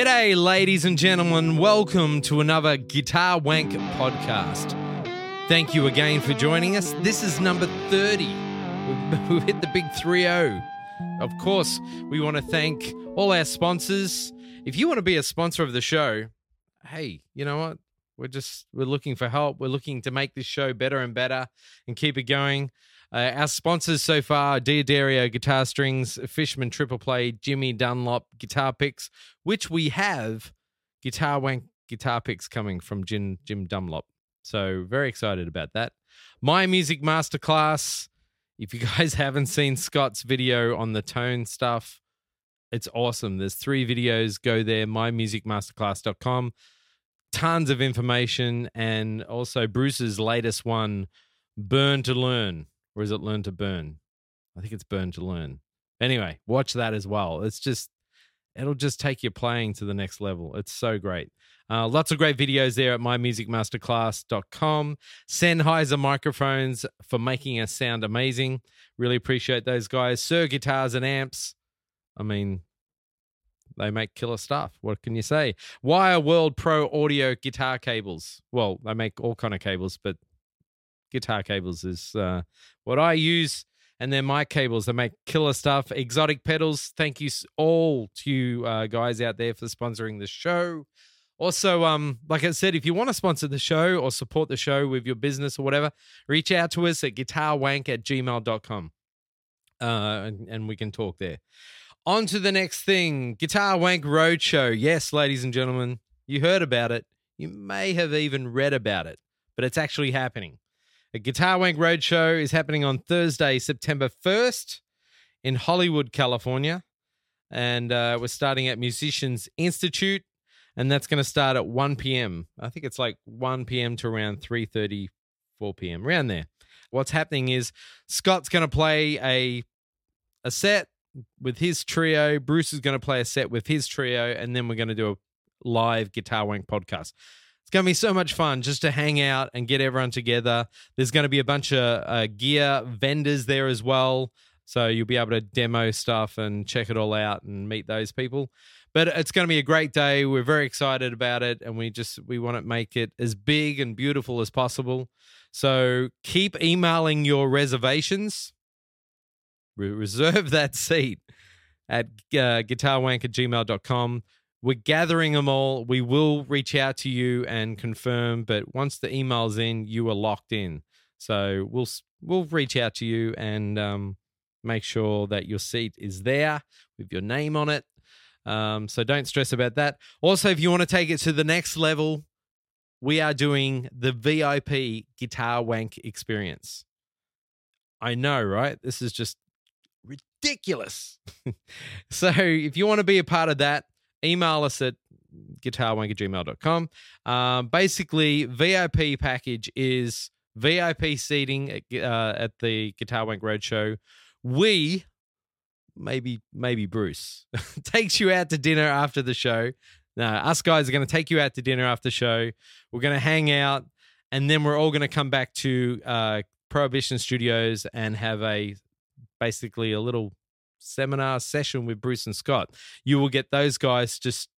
G'day, ladies and gentlemen. Welcome to another Guitar Wank podcast. Thank you again for joining us. This is number 30. We've, hit the big 3 0. Of course, we want to thank all our sponsors. If you want to be a sponsor of the show, hey, you know what? We're just we're looking for help. We're looking to make this show better and better and keep it going. Uh, our sponsors so far: D'Addario Guitar Strings, Fishman Triple Play, Jimmy Dunlop Guitar Picks, which we have Guitar Wank Guitar Picks coming from Jim Jim Dunlop. So very excited about that. My Music Masterclass. If you guys haven't seen Scott's video on the tone stuff, it's awesome. There's three videos. Go there, mymusicmasterclass.com tons of information and also Bruce's latest one, Burn to Learn. Or is it Learn to Burn? I think it's Burn to Learn. Anyway, watch that as well. It's just, it'll just take your playing to the next level. It's so great. Uh, lots of great videos there at mymusicmasterclass.com. Sennheiser microphones for making us sound amazing. Really appreciate those guys. Suhr Guitars and Amps. I mean, they make killer stuff. What can you say? Wire World Pro Audio guitar cables. Well, they make all kind of cables, but guitar cables is uh, what I use. And they're my cables. They make killer stuff. Xotic pedals. Thank you all to you uh, guys out there for sponsoring the show. Also, um, like I said, if you want to sponsor the show or support the show with your business or whatever, reach out to us at guitarwank at gmail.com uh, and, and we can talk there. On to the next thing Guitar Wank Roadshow. Yes, ladies and gentlemen, you heard about it. You may have even read about it, but it's actually happening. A Guitar Wank Roadshow is happening on Thursday, September 1st in Hollywood, California. And uh, we're starting at Musicians Institute, and that's going to start at 1 p.m. I think it's like 1 p.m. to around 3.30, 4 p.m., around there. What's happening is Scott's going to play a, a set with his trio. Bruce is going to play a set with his trio, and then we're going to do a live Guitar Wank podcast. It's going to be so much fun just to hang out and get everyone together. There's going to be a bunch of uh, gear vendors there as well. So you'll be able to demo stuff and check it all out and meet those people. But it's going to be a great day. We're very excited about it, and we just we want to make it as big and beautiful as possible. So keep emailing your reservations reserve that seat at uh, guitarwank at gmail.com. We're gathering them all. We will reach out to you and confirm, but once the email's in, you are locked in. So we'll we'll reach out to you and um, make sure that your seat is there with your name on it. Um, so don't stress about that. Also, if you want to take it to the next level, we are doing the VIP Guitar Wank experience. I know, right? This is just ridiculous. so if you want to be a part of that, email us at guitarwank@gmail.com. Um, basically, VIP package is VIP seating at, uh, at the Guitar Wank Roadshow. We, maybe maybe Bruce, takes you out to dinner after the show. No, us guys are going to take you out to dinner after the show. We're going to hang out, and then we're all going to come back to uh, Prohibition Studios and have a basically a little seminar session with Bruce and Scott. You will get those guys just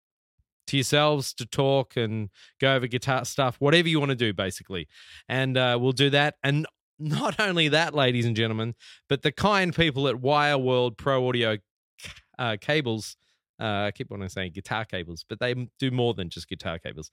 to yourselves to talk and go over guitar stuff, whatever you want to do, basically. And uh, we'll do that. And not only that, ladies and gentlemen, but the kind people at Wire World Pro Audio uh, Cables. Uh, I keep on saying guitar cables, but they do more than just guitar cables.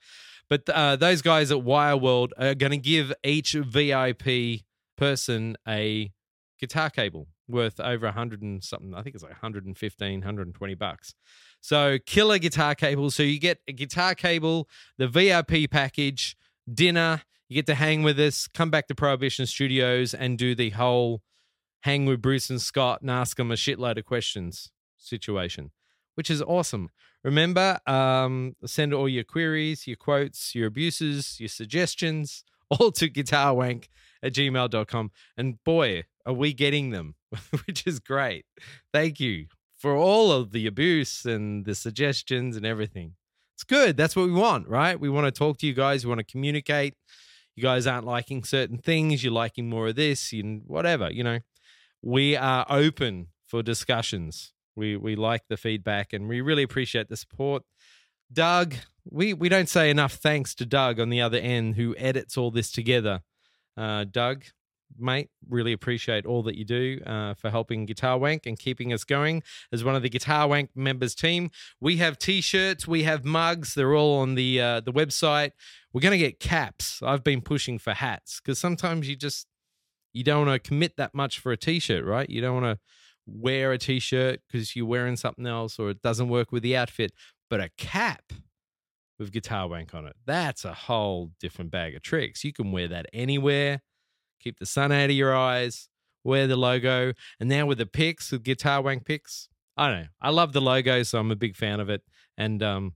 But uh, those guys at Wire World are going to give each VIP person a guitar cable worth over a hundred and something. I think it's like 115, 120 bucks. So killer guitar cable. So you get a guitar cable, the VIP package, dinner. You get to hang with us, come back to Prohibition Studios, and do the whole hang with Bruce and Scott and ask them a shitload of questions situation, which is awesome. Remember, um, send all your queries, your quotes, your abuses, your suggestions, all to guitarwank at gmail.com. And boy, are we getting them, which is great. Thank you for all of the abuse and the suggestions and everything. It's good. That's what we want, right? We want to talk to you guys. We want to communicate. You guys aren't liking certain things. You're liking more of this and whatever, you know. We are open for discussions. We we like the feedback and we really appreciate the support. Doug, we, we don't say enough thanks to Doug on the other end who edits all this together. Uh, Doug, mate, really appreciate all that you do uh, for helping Guitar Wank and keeping us going as one of the Guitar Wank members team. We have t-shirts, we have mugs. They're all on the uh, the website. We're going to get caps. I've been pushing for hats because sometimes you just you don't want to commit that much for a t-shirt, right? You don't want to wear a t-shirt because you're wearing something else or it doesn't work with the outfit. But a cap with Guitar Wank on it, that's a whole different bag of tricks. You can wear that anywhere keep the sun out of your eyes, wear the logo. And now with the picks, with Guitar Wank picks, I don't know. I love the logo, so I'm a big fan of it. And um,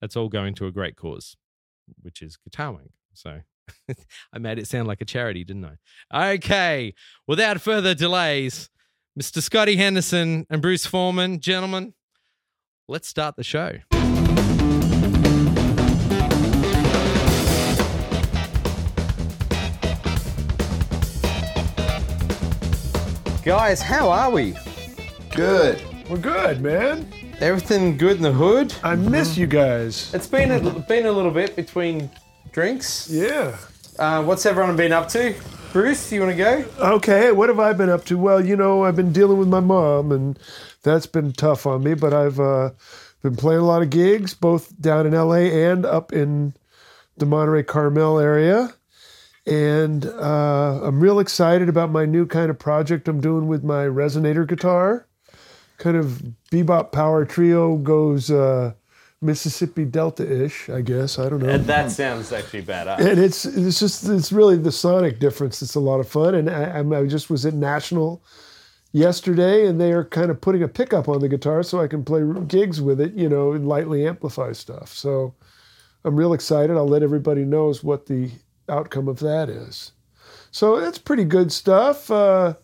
that's all going to a great cause, which is Guitar Wank. So I made it sound like a charity, didn't I? Okay. Without further delays, Mr. Scotty Henderson and Bruce Forman, gentlemen, let's start the show. Guys, how are we? Good. We're good, man. Everything good in the hood? I miss you guys. It's been a, been a little bit between drinks. Yeah. Uh, what's everyone been up to? Bruce, you want to go? Okay, what have I been up to? Well, you know, I've been dealing with my mom, and that's been tough on me, but I've uh, been playing a lot of gigs, both down in LA and up in the Monterey Carmel area. And uh, I'm real excited about my new kind of project I'm doing with my resonator guitar. Kind of bebop power trio goes uh, Mississippi Delta ish, I guess. I don't know. And that sounds actually badass. and it's it's just it's really the sonic difference It's a lot of fun and I, I just was at national yesterday and they are kind of putting a pickup on the guitar so i can play gigs with it you know and lightly amplify stuff so i'm real excited i'll let everybody knows what the outcome of that is so it's pretty good stuff uh,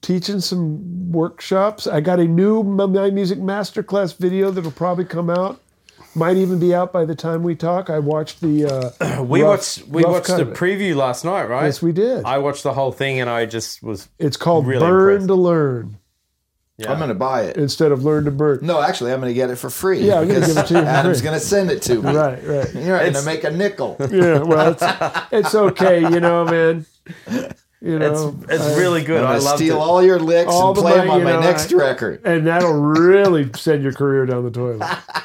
teaching some workshops i got a new my music masterclass video that'll probably come out might even be out by the time we talk i watched the uh, We rough- watched we watched the preview last night, right? Yes, we did. I watched the whole thing and I just was It's called Really Burn impressed. to Learn I'm going to buy it. instead of Learn to Burn. No, actually, I'm going to get it for free. Yeah, I'm gonna because give it to you Adam's going to send it to me. Right, right. You're going to make a nickel. Yeah, well, it's, it's okay, you know, man. You know, it's I- really good. I'm I going to loved steal it. all your licks All and the play them on my know, next I- record. and that'll really send your career down the toilet.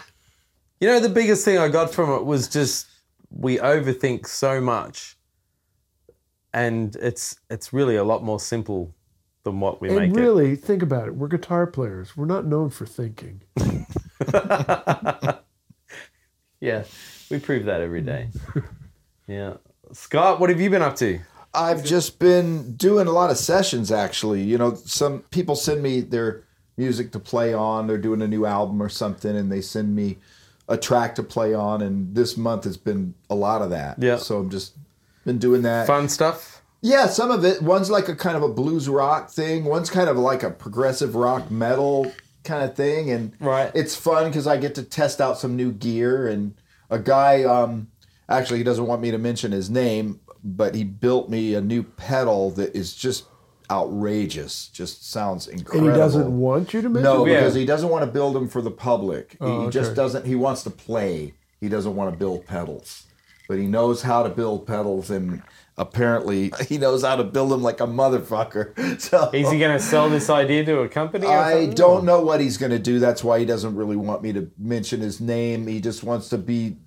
You know, the biggest thing I got from it was just we overthink so much, and it's it's really a lot more simple than what we make And really, think about it. We're guitar players. We're not known for thinking. Yeah, we prove that every day. yeah, Scott, what have you been up to? I've just been doing a lot of sessions actually. You know, some people send me their music to play on. They're doing a new album or something and they send me a track to play on and this month has been a lot of that. Yeah. So I'm just been doing that. Fun stuff. Yeah, some of it. One's like a kind of a blues rock thing. One's kind of like a progressive rock metal kind of thing, and Right. it's fun because I get to test out some new gear. And a guy, um, actually, he doesn't want me to mention his name, but he built me a new pedal that is just outrageous. Just sounds incredible. And incredible. he doesn't want you to mention No, it? Yeah. because he doesn't want to build them for the public. He- Oh, he just doesn't. He wants to play. He doesn't want to build pedals, but he knows how to build pedals, and apparently he knows how to build them like a motherfucker. So Is he going to sell this idea to a company? Or I don't know what he's going to do. That's why he doesn't really want me to mention his name. He just wants to be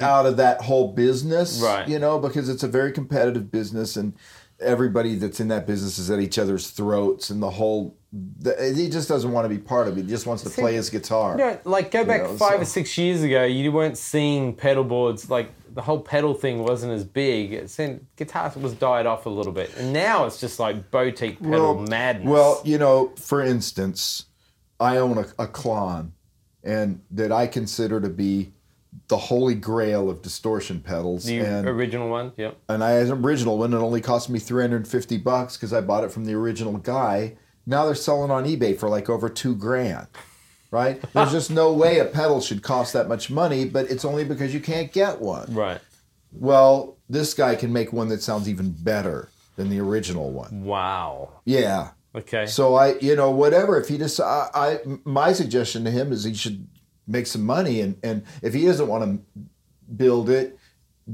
out of that whole business, Right. You know, because it's a very competitive business, and everybody that's in that business is at each other's throats, and the whole. The, he just doesn't want to be part of it. He just wants to play his guitar. You know, like go back know, five so- or six years ago, you weren't seeing pedal boards. Like the whole pedal thing wasn't as big. It seemed guitar was died off a little bit, and now it's just like boutique pedal madness. Well, you know, for instance, I own a, a Klon, and that I consider to be the holy grail of distortion pedals. the and original one, yep. and I had an original one. It only cost me 350 bucks because I bought it from the original guy. Now they're selling on eBay for like over two grand. Right? There's just no way a pedal should cost that much money, but it's only because you can't get one. Right. Well, this guy can make one that sounds even better than the original one. Wow. Yeah. Okay. So I, you know, whatever. If he just, I, I, my suggestion to him is he should make some money. And and if he doesn't want to build it,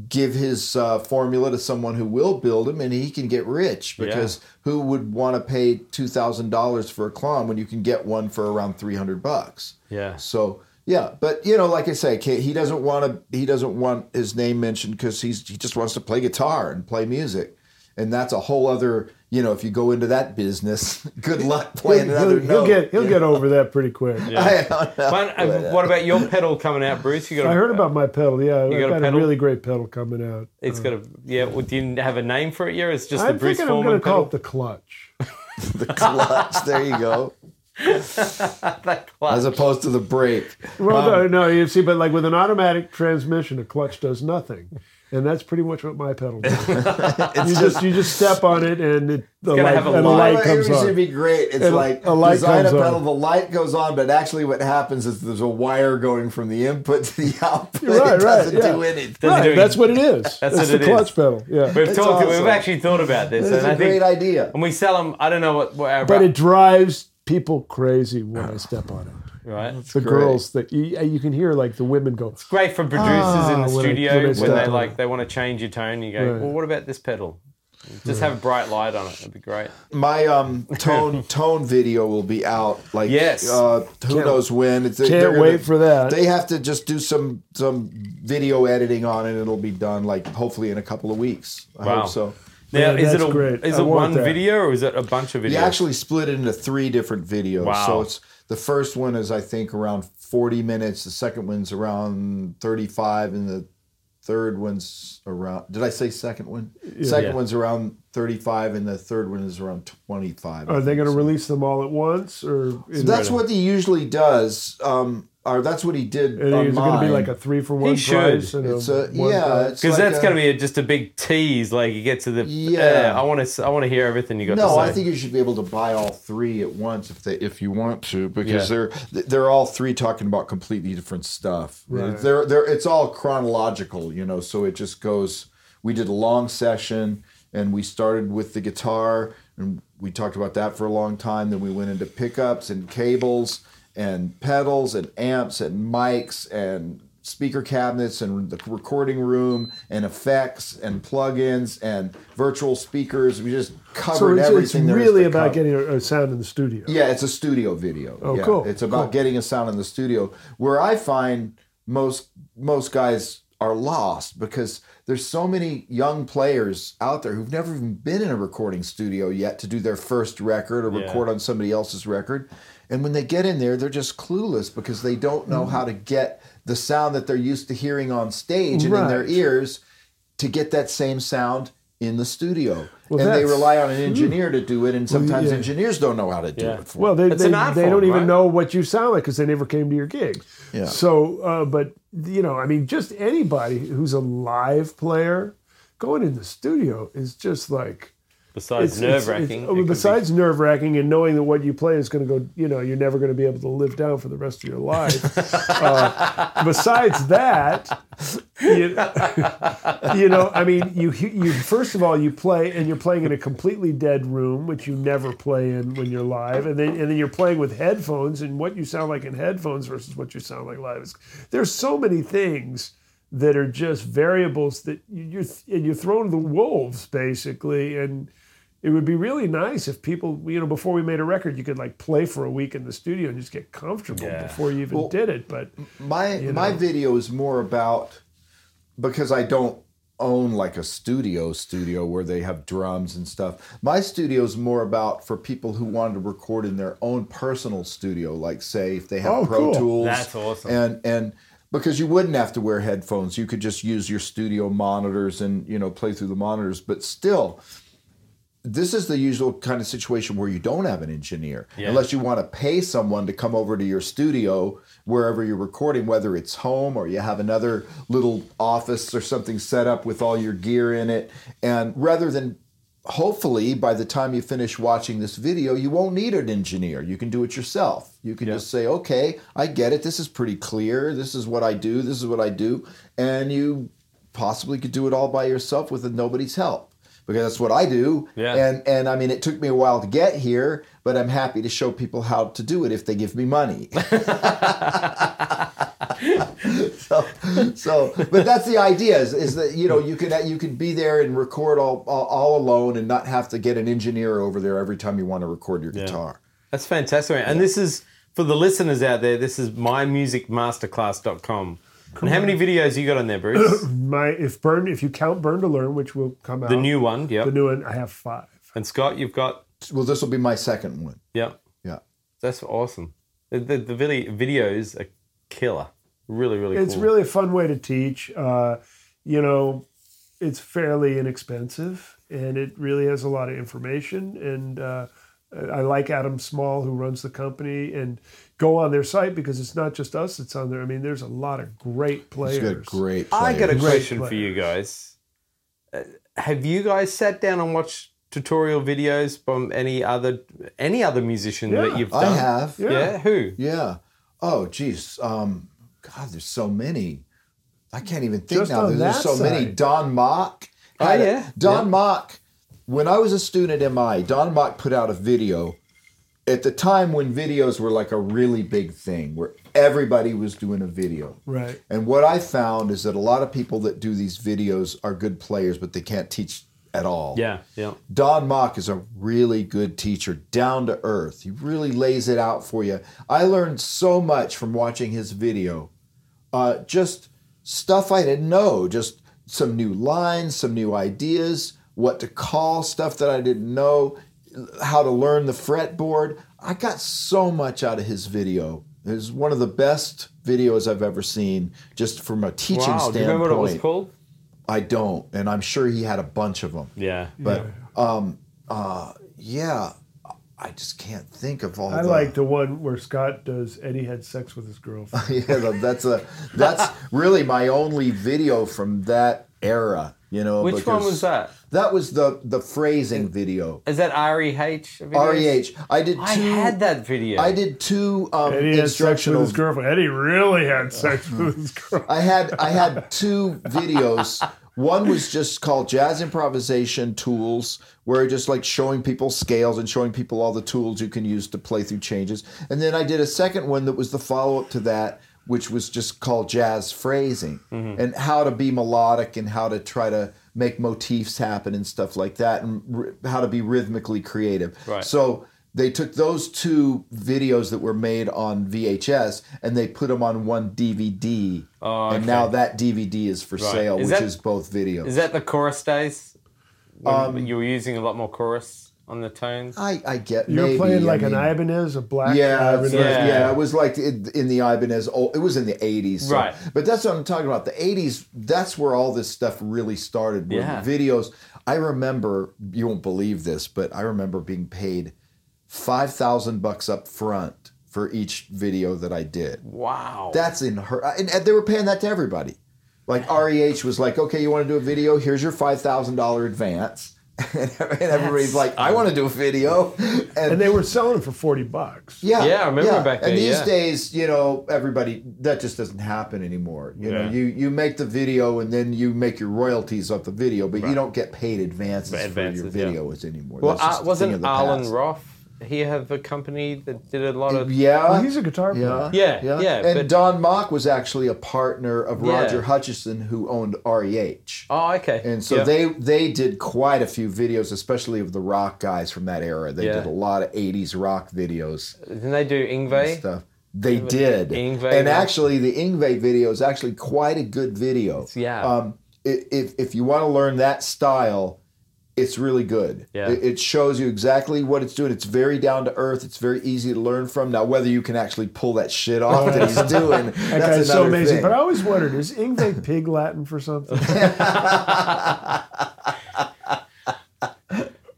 give his uh, formula to someone who will build him, and he can get rich. Because who would want to pay two thousand dollars for a Klon when you can get one for around three hundred bucks? Yeah. So yeah, but you know, like I say, he doesn't want to. He doesn't want his name mentioned because he's he just wants to play guitar and play music, and that's a whole other. You know, if you go into that business, good luck playing he'll, another he'll note. get he'll get over that pretty quick. I don't know. Uh, But, uh, what about your pedal coming out, Bruce? You got? a- I heard about my pedal. Yeah, I've got a got, pedal? a really great pedal coming out. It's got a yeah. Well, do you have a name for it yet? or It's just the I'm Bruce thinking I'm Forman going to call it the clutch. the clutch. There you go. That clutch. As opposed to the brake. Well, Um, no, no, you see, but like with an automatic transmission, a clutch does nothing, and that's pretty much what my pedal does. you just you just step on it, and it, the light, have a and the light. light comes it should be great. It's And like a light design a comes pedal, on. the light goes on, but actually what happens is there's a wire going from the input to the output. Right, it right, doesn't yeah. do anything. Doesn't Right, do that's what it is. That's That's, what the it clutch is. pedal. Yeah, We've It's talked. awesome. We've actually thought about this, It's and a I think, great idea. and we sell them. I don't know what. what our, but it drives people crazy when I step on it. Right. The great. girls that you, you can hear like the women go. It's great for producers in Ah, the when studio when I when, step they like they want to change your tone. You go, Right. well, what about this pedal? Just have a bright light on it. That'd be great. My um tone tone video will be out like Yes. uh, who Can't- knows when. It's, they're Can't gonna- wait for that. They have to just do some some video editing on it. It'll be done like hopefully in a couple of weeks. I Wow. hope so. Now, Yeah, is it a great. is I it one that. video or is it a bunch of videos? You actually split it into three different videos. Wow. So it's the first one is I think around 40 minutes. The second one's around 35, and the third one's around. Did I say second one? Second Yeah. one's around 35, and the third one is around 25. I Are they going to release them all at once, or is That's it, what he usually does. Um, or that's what he did. and on is it going to be like a three for one He should. price? And It's a a yeah. because like that's going to be a, just a big tease. Like you get to the Yeah. Uh, I want to I want to hear everything you got to No, say. I think you should be able to buy all three at once if they if you want to because Yeah. they're they're all three talking about completely different stuff. Right. They're they're it's all chronological, you know. So it just goes. We did a long session and we started with the guitar and we talked about that for a long time. Then we went into pickups and cables and pedals and amps and mics and speaker cabinets and the recording room and effects and plugins and virtual speakers. We just So covered it's, it's everything. there is really to about cover. getting a, a sound in the studio. Yeah, it's a studio video. Oh, yeah. cool, It's about cool. getting a sound in the studio. Where I find most most guys are lost because there's so many young players out there who've never even been in a recording studio yet to do their first record or Yeah. record on somebody else's record. And when they get in there, they're just clueless because they don't know how to get the sound that they're used to hearing on stage and in their ears to get that same sound in the studio. Well, and they rely on an engineer to do it, and sometimes yeah. engineers don't know how to do Yeah. it for Well, they, they, an art they don't even right? know what you sound like because they never came to your gig. Yeah. So, uh, but you know, I mean, just anybody who's a live player going in the studio is just like Besides nerve wracking. Besides nerve wracking and knowing that what you play is going to go, you know, you're never going to be able to live down for the rest of your life. uh, besides that, you, you know, I mean, you you first of all you play and you're playing in a completely dead room, which you never play in when you're live, and then and then you're playing with headphones, and what you sound like in headphones versus what you sound like live is there's so many things that are just variables that you- you're and you're thrown to the wolves basically and it would be really nice if people you know before we made a record you could like play for a week in the studio and just get comfortable Yeah. before you even Well, did it but my my know. video is more about because I don't own like a studio studio where they have drums and stuff. My studio is more about for people who want to record in their own personal studio, like say if they have Oh, Pro cool. Tools. That's awesome. And and because you wouldn't have to wear headphones, you could just use your studio monitors and you know play through the monitors. But still, this is the usual kind of situation where you don't have an engineer Yeah. unless you want to pay someone to come over to your studio wherever you're recording whether it's home or you have another little office or something set up with all your gear in it. And rather than hopefully by the time you finish watching this video you won't need an engineer. You can do it yourself. You can just say okay i get it. This is pretty clear. This is what i do. This is what i do. And you possibly could do it all by yourself with nobody's help because that's what I do. Yeah. And and I mean, it took me a while to get here, but I'm happy to show people how to do it if they give me money. so, so, but that's the idea is, is that you know you can you can be there and record all, all all alone and not have to get an engineer over there every time you want to record your guitar. That's fantastic. And this is for the listeners out there. This is mymusicmasterclass.com. And how many videos you got on there, Bruce? My if burn if you count Burn to Learn, which will come out The new one, yeah, the new one, I have five. And Scott, you've got, Well, this will be my second one. Yeah, Yeah. That's awesome. The, the, the video, videos are killer. Really, really It's cool. really a fun way to teach. Uh, you know, it's fairly inexpensive, and it really has a lot of information. And uh, I like Adam Small, who runs the company, and go on their site because it's not just us that's on there. I mean, there's a lot of great It's players. got great. I got a question for you guys. Uh, have you guys sat down and watched tutorial videos from any other any other musician Yeah, that you've done? I have. Yeah. Yeah. Who? Yeah. Oh, geez. Um, God, there's so many. I can't even think Just now. There's, there's that so many. Don Mock. Oh, had a- yeah. Don Yeah. Mock. When I was a student at MI, Don Mock put out a video at the time when videos were like a really big thing, where everybody was doing a video. Right. And what I found is that a lot of people that do these videos are good players, but they can't teach at all. Yeah. Yeah. Don Mock is a really good teacher, down to earth. He really lays it out for you. I learned so much from watching his video. Uh, just stuff I didn't know, just some new lines, some new ideas, what to call stuff that I didn't know, how to learn the fretboard. I got so much out of his video. It was one of the best videos I've ever seen, just from a teaching Wow. standpoint. Do you remember what it was called? I don't, and I'm sure he had a bunch of them. Yeah. But um, uh, yeah, I just can't think of all. I the, like the one where Scott does Eddie had sex with his girlfriend. yeah, that's a that's really my only video from that era. You know, Which one was that? That was the the phrasing video. Is that REH? Reh. I did two. I had that video. I did two um, Eddie had sex with instructional. his girlfriend. Eddie really had sex with his girlfriend. I had I had two videos. One was just called Jazz Improvisation Tools, where just like showing people scales and showing people all the tools you can use to play through changes. And then I did a second one that was the follow up to that, which was just called Jazz Phrasing and how to be melodic and how to try to make motifs happen and stuff like that and r- how to be rhythmically creative. Right. So they took those two videos that were made on VHS and they put them on one DVD. Oh, And now that DVD is for Right. sale, Is which that- is both videos. Is that the chorus days? Um, you were using a lot more chorus on the tones. I, I get You're maybe, playing like I an Ibanez, a black Yeah, Ibanez. yeah, Yeah. It was like in, in the Ibanez. old- It was in the '80s, so- Right. But that's what I'm talking about. The '80s. That's where all this stuff really started. were Yeah. Videos. I remember. You won't believe this, but I remember being paid five thousand bucks up front for each video that I did. Wow. That's in her, and, and they were paying that to everybody. Like REH was like, okay, you want to do a video? Here's your five thousand dollar advance, and everybody's like, I want to do a video, And they were selling for 40 bucks. yeah, Yeah, I remember back then. And these yeah. days, you know, everybody that just doesn't happen anymore. You know, you you make the video and then you make your royalties off the video, but you don't get paid advances, Advances, for yeah. your videos anymore. well, That's just uh, a thing wasn't of the Arlen past. Roth? He have a company that did a lot of. Yeah, Well, he's a guitar player. yeah, Yeah, yeah, And but- Don Mock was actually a partner of Yeah. Roger Hutchison, who owned REH. Oh, okay. And so Yeah. they they did quite a few videos, especially of the rock guys from that era. They Yeah. did a lot of '80s rock videos Didn't they do and Yngwie? stuff. They did, Yngwie and was- actually, the Yngwie video is actually quite a good video. Yeah. Um, if if you want to learn that style, it's really good. Yeah. It, it shows you exactly what it's doing. It's very down to earth. It's very easy to learn from. Now, whether you can actually pull that shit off that he's doing, That that's guy's so amazing. thing. But I always wondered, is Yngwie pig Latin for something?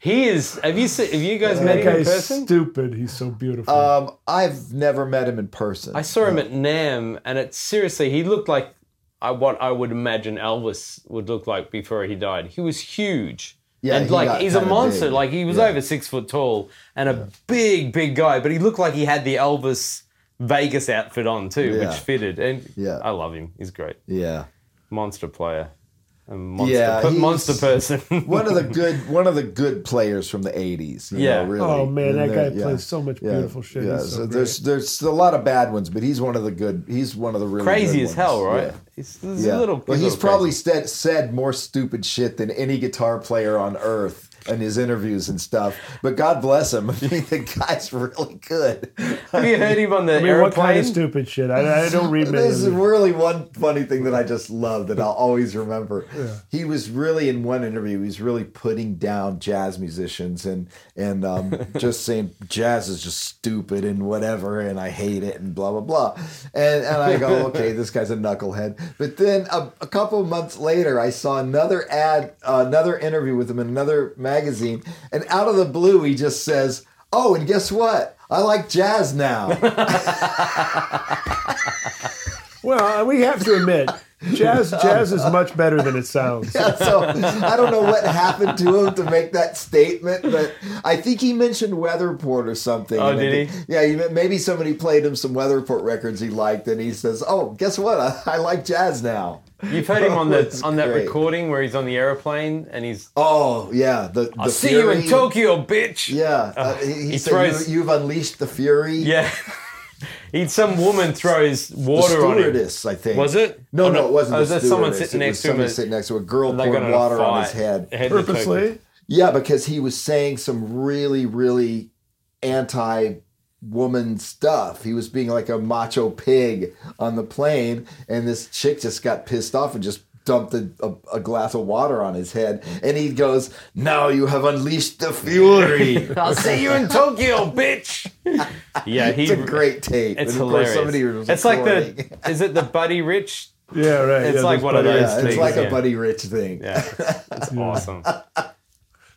He is. Have you seen, have you guys met that him in person? stupid. He's so beautiful. um, I've never met him in person. I saw him at NAMM, and it seriously, he looked like I, what I would imagine Elvis would look like before he died. He was huge. Yeah, and he like got he's a kinda monster. big. Like he was Yeah. over six foot tall and a big, big guy, but he looked like he had the Elvis Vegas outfit on too, Yeah. which fitted. And Yeah. I love him. He's great. yeah. Monster player. a monster, Yeah, per- he's- monster person. one of the good one of the good players from the 80s. you Yeah. know, really. Oh man, that guy yeah. plays so much Yeah, beautiful shit. Yeah, He's so so there's there's a lot of bad ones, but he's one of the good. He's one of the really Crazy good as hell, ones. right? Yeah. He's, he's Yeah. a little. well, he's little probably said, said more stupid shit than any guitar player on earth in his interviews and stuff. But God bless him. I mean, the guy's really good. Have you heard him on the I mean, airplane? what kind of stupid shit? I, I don't read. This is really one funny thing that I just love that I'll always remember. He was really in one interview. He was really putting down jazz musicians and and um, just saying jazz is just stupid and whatever, and I hate it and blah blah blah. And and I go, okay, this guy's a knucklehead. But then a, a couple months later, I saw another ad, uh, another interview with him in another magazine, and out of the blue, he just says, "Oh, and guess what? I like jazz now." Well, uh, we have to admit, jazz jazz is much better than it sounds. so I don't know what happened to him to make that statement, but I think he mentioned Weather Report or something. Oh, And I did think- Yeah, maybe somebody played him some Weather Report records he liked, and he says, "Oh, guess what? I, I like jazz now." You've heard him on the on that great. recording where he's on the airplane and he's. Oh yeah, the, the I'll see you in. Tokyo, bitch. Yeah, uh, he, he he said throws- you, you've unleashed the fury. Yeah. he some woman throws the water on him. stewardess, I think. Was it? No, Oh, no, it wasn't. Oh, the is there someone sitting It next to him? somebody and sitting next to a girl they poured got in water on his fight. head. Head to. Purposely. Yeah, because he was saying some really, really anti woman stuff. He was being like a macho pig on the plane, and this chick just got pissed off and just dumped a, a, a glass of water on his head. And he goes, Now you have unleashed the fury. I'll see you in Tokyo, bitch. Yeah, he. it's a great tape. It's hilarious. somebody was it's like the. Is it the Buddy Rich? Yeah, right. It's yeah, like that's one of those Yeah, it's like yeah. a Buddy Rich thing. Yeah, it's, it's awesome.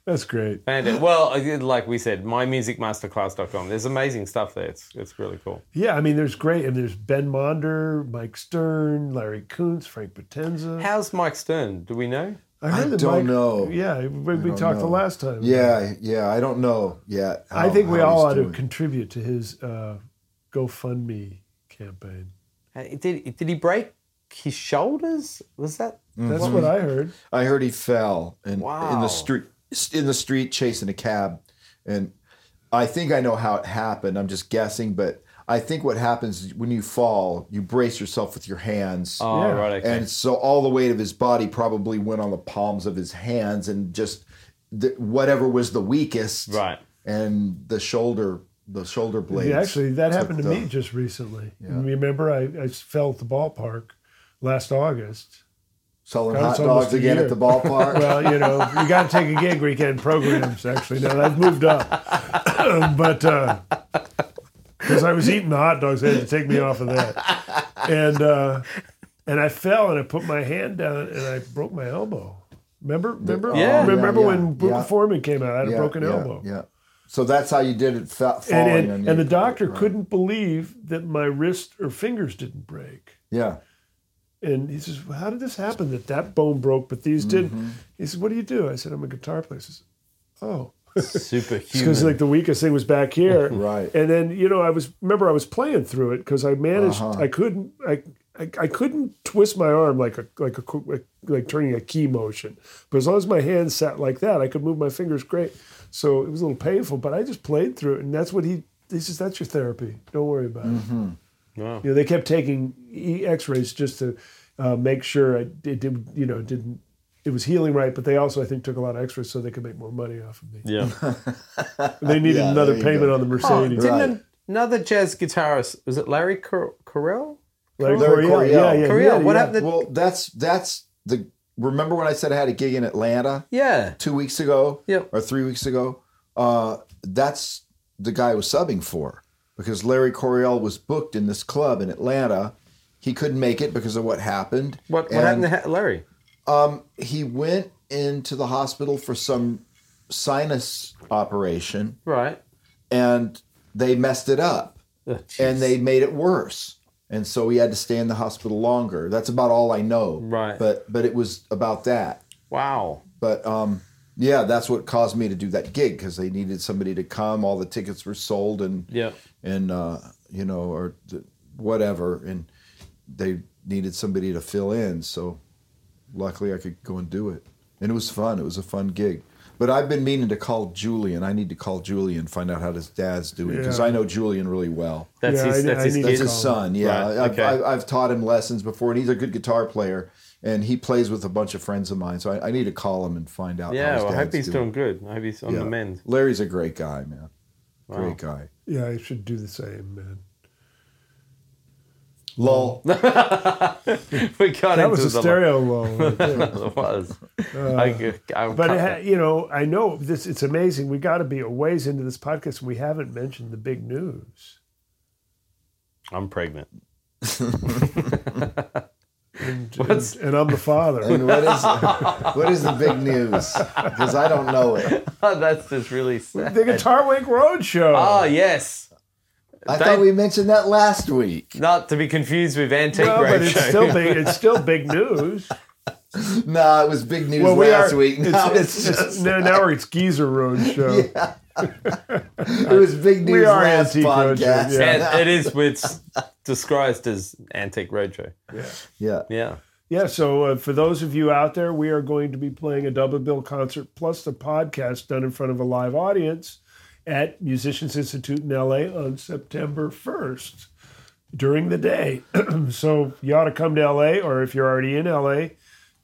That's great. And it, well, like we said, mymusicmasterclass.com. There's amazing stuff there. It's it's really cool. Yeah, I mean, there's great, and there's Ben Monder, Mike Stern, Larry Koonse, Frank Potenza. How's Mike Stern? Do we know? I heard I that don't Mike- know. Yeah, we, we don't talked the last time. Yeah, yeah, I don't know yet. I think we all he's ought to contribute to his uh, GoFundMe campaign. Uh, Did did he break his shoulders? Was that? That's what I heard. I heard he fell in in the street in the street chasing a cab, and I think I know how it happened. I'm just guessing, but I think what happens is when you fall, you brace yourself with your hands, Oh, Yeah. right. Okay. and so all the weight of his body probably went on the palms of his hands, and just the, whatever was the weakest, right. and the shoulder the shoulder blades. Yeah, actually, that happened to the- me just recently. Remember, I, I fell at the ballpark last August. Selling God, hot dogs again at the ballpark. Well, you know, you got to take a gig weekend programs. Actually, now I've moved up, but because I was eating the hot dogs, they had to take me off of that, and uh, and I fell and I put my hand down and I broke my elbow. Remember, remember, Yeah. remember Yeah, when yeah, Book yeah. of Forman came out? I had yeah, a broken elbow. Yeah. So that's how you did it, fa- And, falling and, on you. and the doctor couldn't believe that my wrist or fingers didn't break. Yeah. And he says, well, "How did this happen? That that bone broke, but these Mm-hmm. didn't?" He says, "What do you do?" I said, "I'm a guitar player." He says, "Oh." Superhuman. because like the weakest thing was back here, Right. And then you know I was remember I was playing through it because I managed Uh-huh. I couldn't I, I I couldn't twist my arm like a like a like, like turning a key motion, but as long as my hand sat like that, I could move my fingers great. So it was a little painful, but I just played through it, and that's what he he says. That's your therapy. Don't worry about Mm-hmm. it. Wow. You know they kept taking X-rays just to uh, make sure I, it did you know didn't. It was healing right, but they also, I think, took a lot of X-rays so they could make more money off of me. Yeah. They needed Yeah, another payment go. on the Oh, Mercedes. didn't Right. another jazz guitarist was it Larry Cor- Correll? Larry Larry Coryell, Coryell. yeah, yeah, Coryell, yeah, what yeah. happened Well, that's that's the. Remember when I said I had a gig in Atlanta Yeah. two weeks ago, Yep. or three weeks ago? Uh, that's the guy I was subbing for because Larry Coryell was booked in this club in Atlanta. He couldn't make it because of what happened. What what And, happened to Larry? Um, he went into the hospital for some sinus operation, Right. and they messed it up. Ugh, and they made it worse. And so he had to stay in the hospital longer. That's about all I know. Right. But but it was about that. Wow. But um, yeah, that's what caused me to do that gig because they needed somebody to come. All the tickets were sold, and Yeah. and uh, you know or th- whatever, and they needed somebody to fill in. So luckily I could go and do it, and it was fun. It was a fun gig. But I've been meaning to call Julian. I need to call Julian and find out how his dad's doing because Yeah. I know Julian really well. That's Yeah, his. I- that's I his need to That's his son. Yeah, Right, I've, okay. I've, I've taught him lessons before, and he's a good guitar player. And he plays with a bunch of friends of mine, so I, I need to call him and find out. how Yeah, his well, I hope he's doing good. I hope he's on Yeah. the mend. Larry's a great guy, man. Wow. Great guy. Yeah, I should do the same, man. Lol. we got That into was a the stereo lull. right it was. Uh, I, I, But it ha- you know, I know this. It's amazing. We got to be a ways into this podcast, and we haven't mentioned the big news. I'm pregnant. And, What's- and, and I'm the father. and what is what is the big news? Because I don't know it. Oh, that's just really sad. the Guitar Wank Roadshow. Oh ah, yes, I Thank- thought we mentioned that last week. not to be confused with Antique well, but it's still big. It's still big news. No, it was big news Well, we last are. week. It's, Now it's, it's, it's, just now, now it's Geezer Roadshow. it was big news We are last Antique podcast. yeah. And it is. It's disguised as Antique Roadshow. yeah. Yeah. Yeah, so uh, for those of you out there, we are going to be playing a double bill concert plus the podcast done in front of a live audience at Musicians Institute in LA on September 1st during the day. so you ought to come to LA, or if you're already in LA,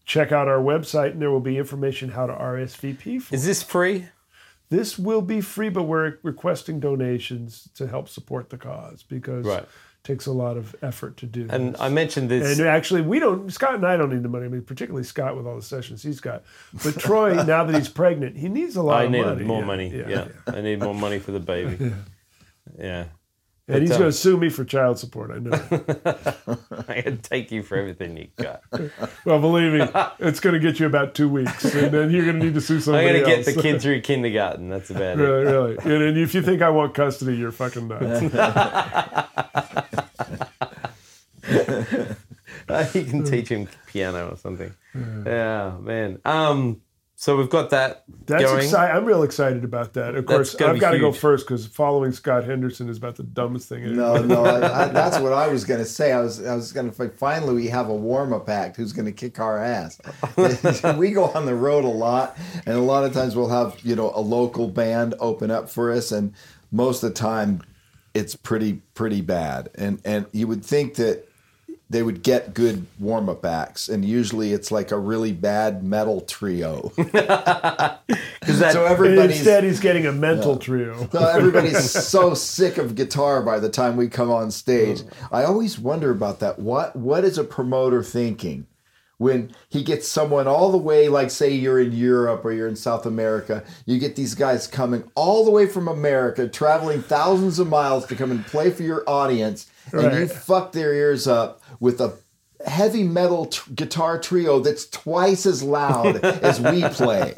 check out our website and there will be information how to RSVP for Is this free? This will be free, but we're requesting donations to help support the cause because Right. it takes a lot of effort to do. And this. I mentioned this. And actually, we don't. Scott and I don't need the money. I mean, particularly Scott with all the sessions he's got. But Troy, now that he's pregnant, he needs a lot. I of need money. more Yeah, money. Yeah, I need more money for the baby. Yeah. And he's going to sue me for child support. I know. I can take you for everything you got. Well, believe me, it's going to get you about two weeks, and then you're going to need to sue somebody I'm gonna get else. the kid through kindergarten. That's about it. really, really. And, if you think I want custody, you're fucking nuts. you can teach him piano or something. Yeah, man. Um, so we've got that That's going. exciting. I'm real excited about that. Of course, I've got to go first because following Scott Henderson is about the dumbest thing. ever. No, no, I, I, that's what I was going to say. I was, I was going to finally we have a warm up act who's going to kick our ass. we go on the road a lot, and a lot of times we'll have you know a local band open up for us, and most of the time it's pretty pretty bad. And and you would think that they would get good warm up acts, and usually it's like a really bad metal trio. that- so everybody's Instead, he's getting a mental trio. so everybody's so sick of guitar by the time we come on stage. I always wonder about that. What what is a promoter thinking when he gets someone all the way, like say you're in Europe or you're in South America, you get these guys coming all the way from America, traveling thousands of miles to come and play for your audience, and you fuck their ears up with a heavy metal t- guitar trio that's twice as loud as we play.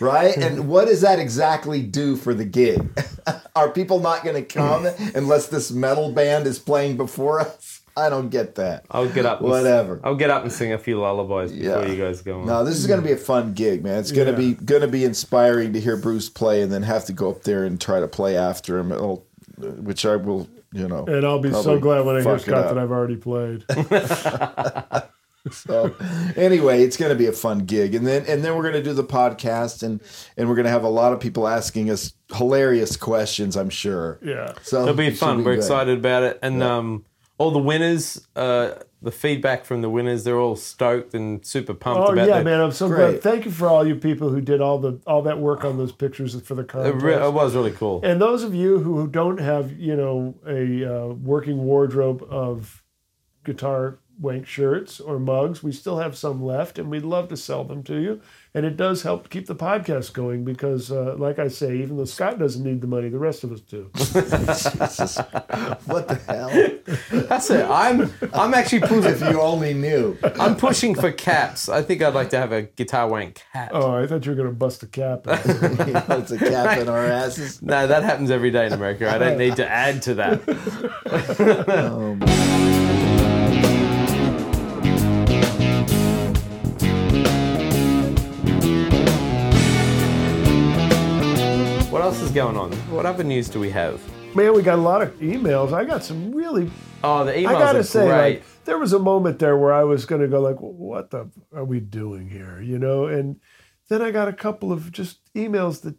Right? And what does that exactly do for the gig? Are people not going to come unless this metal band is playing before us? I don't get that. I'll get up. and- Whatever. I'll get up and sing a few lullabies before Yeah. you guys go on. No, this is going to be a fun gig, man. It's going to Yeah. be going to be inspiring to hear Bruce play and then have to go up there and try to play after him. It'll, which I will, you know. And I'll be so glad when I hear fuck Scott that I've already played. So anyway, it's going to be a fun gig, and then and then we're going to do the podcast, and and we're going to have a lot of people asking us hilarious questions. I'm sure. Yeah. So It'll be it should fun. We're good. excited about it, and um, all the winners, uh, the feedback from the winners, they're all stoked and super pumped Oh about yeah, that. man! I'm so Great. glad. Thank you for all you people who did all the all that work on those pictures for the It, re- it was really cool. and those of you who don't have, you know, a uh, working wardrobe of guitar wank shirts or mugs, we still have some left, and we'd love to sell them to you. And it does help keep the podcast going because, uh, like I say, even though Scott doesn't need the money, the rest of us do. Jesus. what the hell? That's it. I'm I'm actually If pushing. you only knew. I'm pushing for caps. I think I'd like to have a guitar wank cap. Oh, I thought you were going to bust a cap. it's a cap in our asses. No, that happens every day in America. I don't need to add to that. What going on? What other news do we have? Man, we got a lot of emails. I got some really Oh, the emails I gotta are say, great. like, there was a moment there where I was going to go like, "What the are we doing here?" You know, and then I got a couple of just emails that,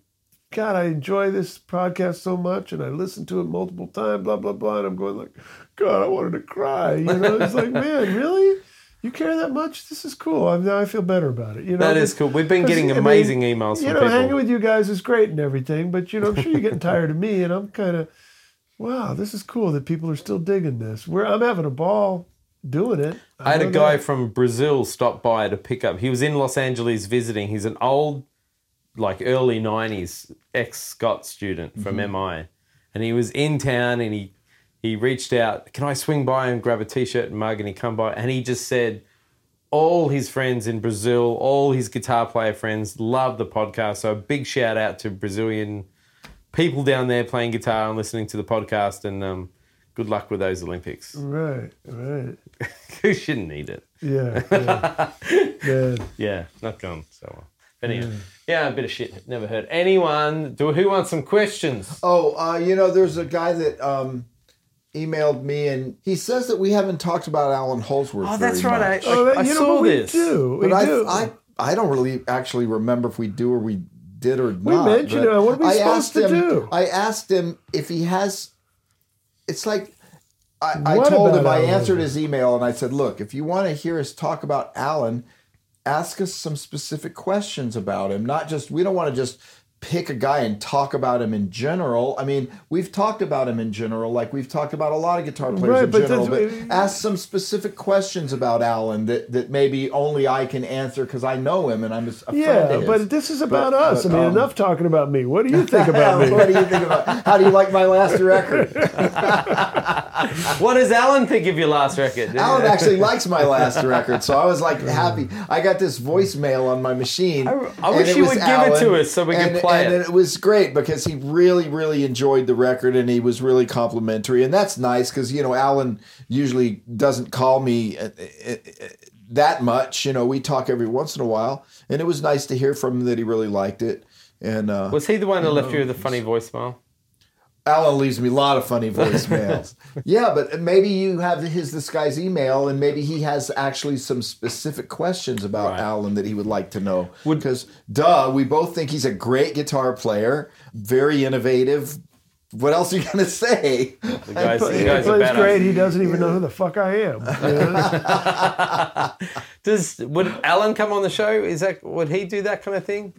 God, I enjoy this podcast so much, and I listened to it multiple times, blah blah blah, and I'm going like, God, I wanted to cry. You know, it's like, man, really? You care that much? This is cool. I, now I feel better about it. You know, that is cool. We've been getting I mean, amazing emails You from know, people. hanging with you guys is great and everything, but you know, I'm sure you're getting tired of me, and I'm kind of, wow, this is cool that people are still digging this. We're, I'm having a ball doing it. I had a guy that. from Brazil stop by to pick up. He was in Los Angeles visiting. He's an old, like early '90s ex Scott student from mm-hmm. MI, and he was in town and he he reached out. Can I swing by and grab a t-shirt and mug? And he come by and he just said. All his friends in Brazil, all his guitar player friends love the podcast. So a big shout out to Brazilian people down there playing guitar and listening to the podcast. And um, good luck with those Olympics. Right, right. Who shouldn't need it? Yeah, yeah. Man. Yeah, not gone so well. But anyway, yeah, a bit of shit. Never heard anyone. Do who wants some questions? Oh, uh, you know, there's a guy that um, emailed me, and he says that we haven't talked about Allan Holdsworth. Oh, that's right. I, much. I, Oh, I you know saw what we this. do? We but I, do. I, I don't really actually remember if we do or we did or We not. mentioned it. What are we I supposed asked to him, do? I asked him if he has. It's like I, I told about him. I answered his email and I said, "Look, if you want to hear us talk about Allan, ask us some specific questions about him. Not just we don't want to just." Pick a guy and talk about him in general. I mean, we've talked about him in general, like we've talked about a lot of guitar players Right, in but general. But ask some specific questions about Allan that, that maybe only I can answer because I know him and I'm friend yeah, but this is about But- us. but, I mean, um, enough talking about me. What do you think about me? what do you think about? How do you like my last record? What does Allan think of your last record? Allan actually likes my last record, so I was like happy. I got this voicemail on my machine. I and wish you would give it to us so we could and, play and it. it was great because he really, really enjoyed the record and he was really complimentary, and that's nice because you know Allan usually doesn't call me. uh, uh, uh, That much, you know, we talk every once in a while, and it was nice to hear from him that he really liked it. And uh, Was he the one that left you with a funny voicemail? Allan leaves me a lot of funny voicemails. yeah, but maybe you have his this guy's email, and maybe he has actually some specific questions about Right. Allan that he would like to know. Because, duh, we both think he's a great guitar player, very innovative. What else are you gonna say? The guys, He the guys are plays badass. great. He doesn't even know who the fuck I am. you know? Does would Allan come on the show? Is that would he do that kind of thing?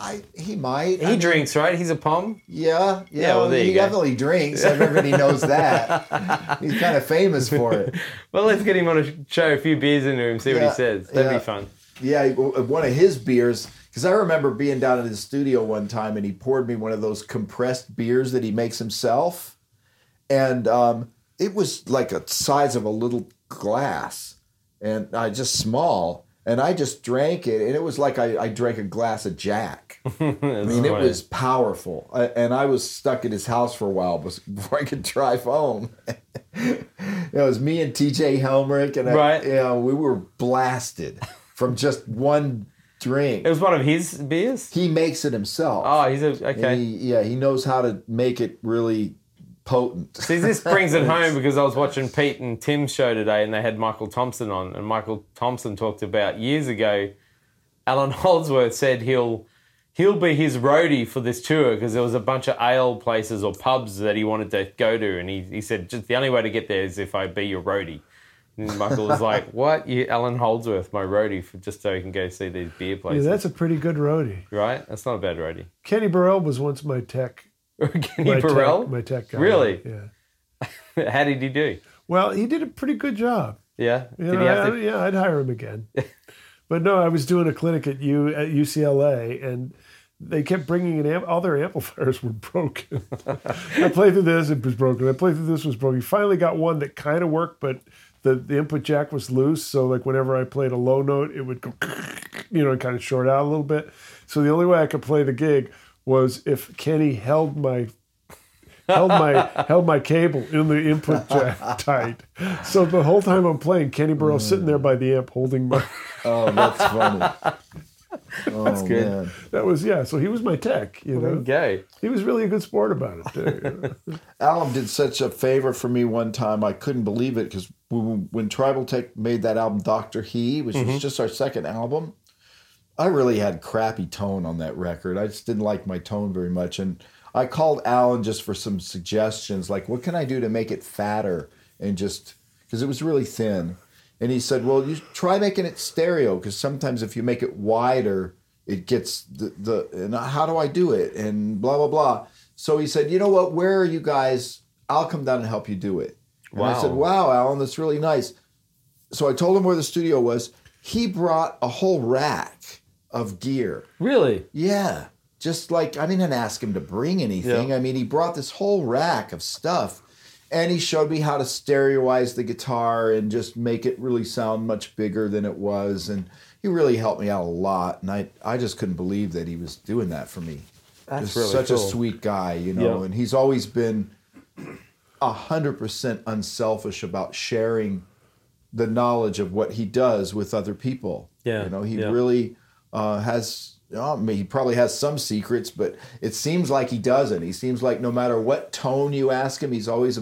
I he might. He I mean, drinks, right? He's a pom. Yeah, yeah. Yeah, well, he definitely drinks. Everybody knows that. He's kind of famous for it. Well, let's get him on a show, a few beers into him, see what he says. That'd yeah. be fun. Yeah, one of his beers. Because I remember being down in his studio one time, and he poured me one of those compressed beers that he makes himself, and um, it was like a size of a little glass, and I just small, and I just drank it, and it was like I, I drank a glass of Jack. I mean, it was powerful, I, and I was stuck at his house for a while before I could drive home. it was me and T.J. Helmerich, and I, Right. you know, we were blasted from just one drink. It was one of his beers. He makes it himself. Oh, he's a okay. he, yeah, he knows how to make it really potent. See, this brings it home because I was watching Pete and Tim's show today, and they had Michael Thompson on, and Michael Thompson talked about years ago. Allan Holdsworth said he'll he'll be his roadie for this tour because there was a bunch of ale places or pubs that he wanted to go to, and he, he said just the only way to get there is if I be your roadie. And Michael was like, "What? You Allan Holdsworth, my roadie, for just so he can go see these beer places." Yeah, places, that's a pretty good roadie. right? That's not a bad roadie." Kenny Burrell was once my tech. Kenny My Burrell, tech, my tech guy. Really? Yeah. how did he do? Well, he did a pretty good job. Yeah, You did know, he have I- to? yeah, I'd hire him again. but no, I was doing a clinic at U at UCLA, and they kept bringing in amp- all their amplifiers were broken. I played through this, it was broken. I played through this, was broken. Finally got one that kind of worked, but the, the input jack was loose. So like whenever I played a low note, it would go, you know, kind of short out a little bit. So the only way I could play the gig was if Kenny held my held my held my cable in the input jack tight. So the whole time I'm playing, Kenny Burrell mm. sitting there by the amp holding my. Oh, that's funny. Oh, that's good. That was yeah. So he was my tech. You know, Okay. he was really a good sport about it too. you know. Allan did such a favor for me one time. I couldn't believe it because when, when Tribal Tech made that album, Dr. Hee, which was mm-hmm. just our second album, I really had crappy tone on that record. I just didn't like my tone very much, and I called Allan just for some suggestions, like what can I do to make it fatter and just because it was really thin. And he said, "Well, you try making it stereo because sometimes if you make it wider, it gets the the. And how do I do it? And blah blah blah." So he said, "You know what? Where are you guys? I'll come down and help you do it." And I said, "Wow, Allan, that's really nice." So I told him where the studio was. He brought a whole rack of gear. Really? Yeah. Just like I didn't ask him to bring anything. Yeah. I mean, he brought this whole rack of stuff and he showed me how to stereoize the guitar and just make it really sound much bigger than it was. And he really helped me out a lot. And I, I just couldn't believe that he was doing that for me. That's Just really such cool. a sweet guy, you know. Yeah. And he's always been a hundred percent unselfish about sharing the knowledge of what he does with other people. Yeah, you know, he yeah. really uh, has. I mean, he probably has some secrets, but it seems like he doesn't. He seems like no matter what tone you ask him, he's always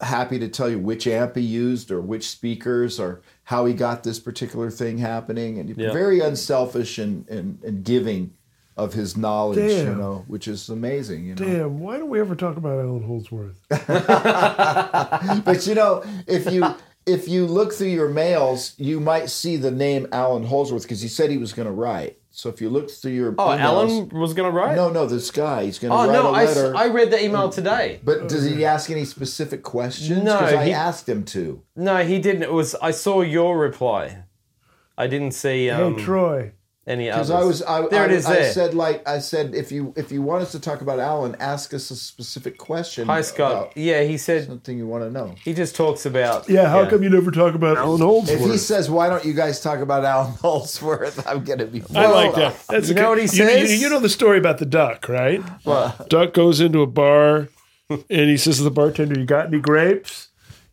happy to tell you which amp he used or which speakers or how he got this particular thing happening. And Yeah. very unselfish and, and, and giving of his knowledge, you know, which is amazing. You know? Damn, why don't we ever talk about Allan Holdsworth? but you know, if you if you look through your mails, you might see the name Allan Holdsworth because he said he was going to write. So if you look through your Oh, emails- Allan was going to write? no, no, this guy, he's going to Oh, write no. a I, s- letter. I read the email today. but does he ask any specific questions? No, because I asked him to. No, he didn't. It was. I saw your reply. I didn't see um, hey, Troy. Any Because others. I was, I, there I, it is. I There. said like I said, if you if you want us to talk about Allan, ask us a specific question. Hi, Scott. about Yeah, he said something you want to know. he just talks about. Yeah, how come you never talk about Allan Holdsworth? If he says, "Why don't you guys talk about Allan Holdsworth?" I'm gonna be. I like that. That's You know good- what he you- you- says? You, know the story about the duck, right? What? Duck goes into a bar and he says to the bartender, You got any grapes?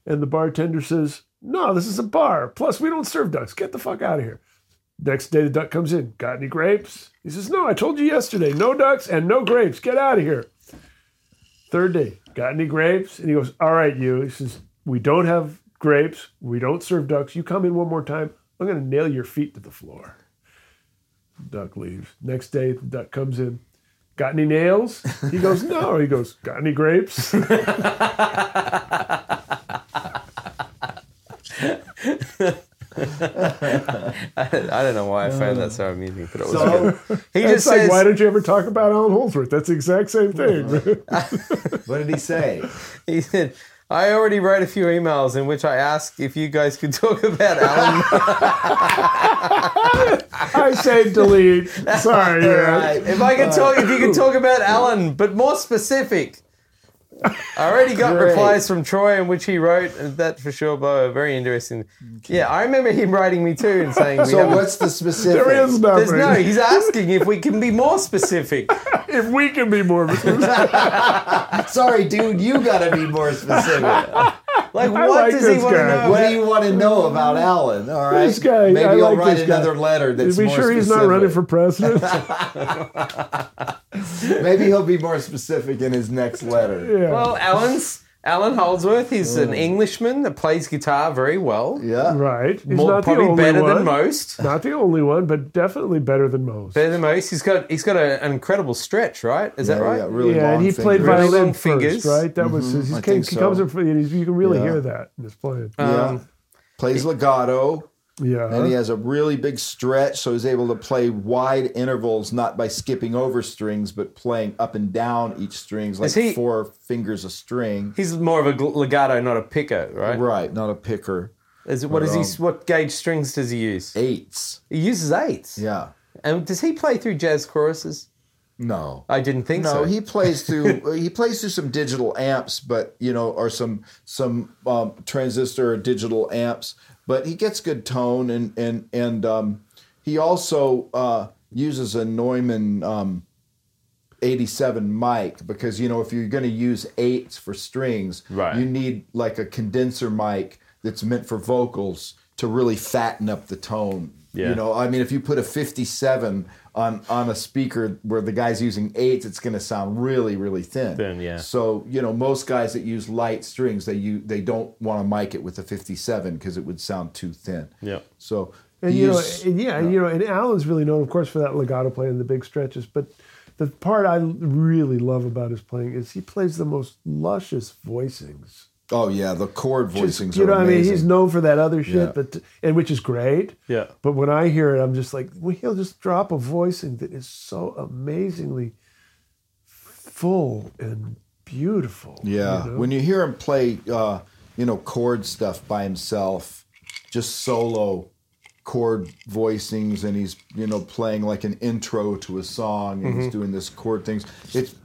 And the bartender says, No, this is a bar. Plus, we don't serve ducks. Get the fuck out of here. Next day, the duck comes in. Got any grapes? He says, No, I told you yesterday. No ducks and no grapes. Get out of here. Third day, got any grapes? And he goes, All right, you. He says, We don't have grapes. We don't serve ducks. You come in one more time. I'm going to nail your feet to the floor. Duck leaves. Next day, the duck comes in. Got any nails? He goes, No. He goes, Got any grapes? I don't know why I found that so amusing, but it was So, good. He just like, says why don't you ever talk about Allan Holdsworth? That's the exact same thing. what did he say? he said. I already wrote a few emails in which I asked if you guys could talk about Allan. I say delete. Sorry, man. Right. if I could talk, if you could talk about Allan, but more specific. I already got Great. replies from Troy in which he wrote that for sure, Bo. Very interesting. Yeah, I remember him writing me too and saying, So what's the specific? There is There's no. He's asking if we can be more specific. if we can be more specific. Sorry, dude, you got to be more specific. Like, I what like does he want to know? What do you want to know about Allan? All right, This guy, Maybe I I'll like write this guy. another letter that's Be more sure he's specific. not running for president. Maybe he'll be more specific in his next letter. Yeah. Well, Allan's Allan Holdsworth. is an Englishman that plays guitar very well. Yeah. right. He's More, not the probably only better one. than most. Not the only one, but definitely better than most. Better than most. He's got he's got a, an incredible stretch, right? Is that Yeah, right? yeah, really yeah, and long he played fingers. Really violin long first, fingers. right? That was his. He, I came, think he comes in from. You can really Yeah. hear that in his playing. Yeah. Um, Plays legato, yeah. and he has a really big stretch, so he's able to play wide intervals, not by skipping over strings, but playing up and down each strings, like he- four fingers a string. He's more of a legato, not a picker, right? Right, not a picker. Is it, what is Um, he? What gauge strings does he use? Eights. He uses eights. Yeah. And does he play through jazz choruses? No. I didn't think No, so. No, he plays through he plays through some digital amps, but you know, or some some um, transistor or digital amps. But he gets good tone, and and and um, he also uh, uses a Neumann um, 87 mic because you know if you're going to use eights for strings, Right. you need like a condenser mic that's meant for vocals to really fatten up the tone. Yeah. You know, I mean, if you put a 57 on on a speaker where the guy's using eights, it's going to sound really, really thin. Thin, yeah. So you know, most guys that use light strings, they you they don't want to mic it with a 57 because it would sound too thin. Yeah. So And he you know, used- and yeah, and, you know, and Allan's really known, of course, for that legato play and the big stretches. But the part I really love about his playing is he plays the most luscious voicings. Oh yeah, the chord Just, voicings you know, are I mean, he's known for that other shit, Yeah. but and which is great. Yeah. But when I hear it, I'm just like, well, he'll just drop a voicing that is so amazingly full and beautiful. Yeah, you know? when you hear him play, uh, you know, chord stuff by himself, just solo chord voicings, and he's you know playing like an intro to a song, and Mm-hmm. he's doing this chord things. It's